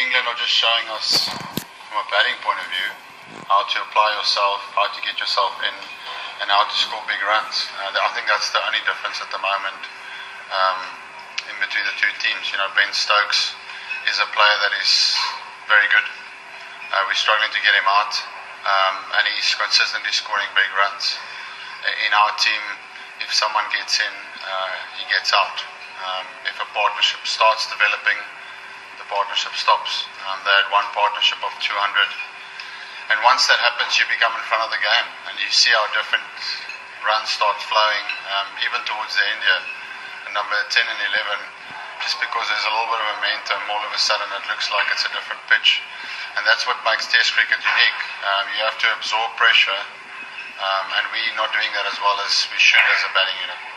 England are just showing us, from a batting point of view, how to apply yourself, how to get yourself in, and how to score big runs. Uh, I think that's the only difference at the moment um, in between the two teams. You know, Ben Stokes is a player that is very good. Uh, we're struggling to get him out, um, and he's consistently scoring big runs. In our team, if someone gets in, uh, he gets out. Um, if a partnership starts developing, partnership stops. Um, they had one partnership of 200. And once that happens, you become in front of the game. And you see how different runs start flowing, um, even towards the end here. Number 10 and 11, just because there's a little bit of momentum, all of a sudden it looks like it's a different pitch. And that's what makes Test cricket unique. Um, you have to absorb pressure, um, and we're not doing that as well as we should as a batting unit.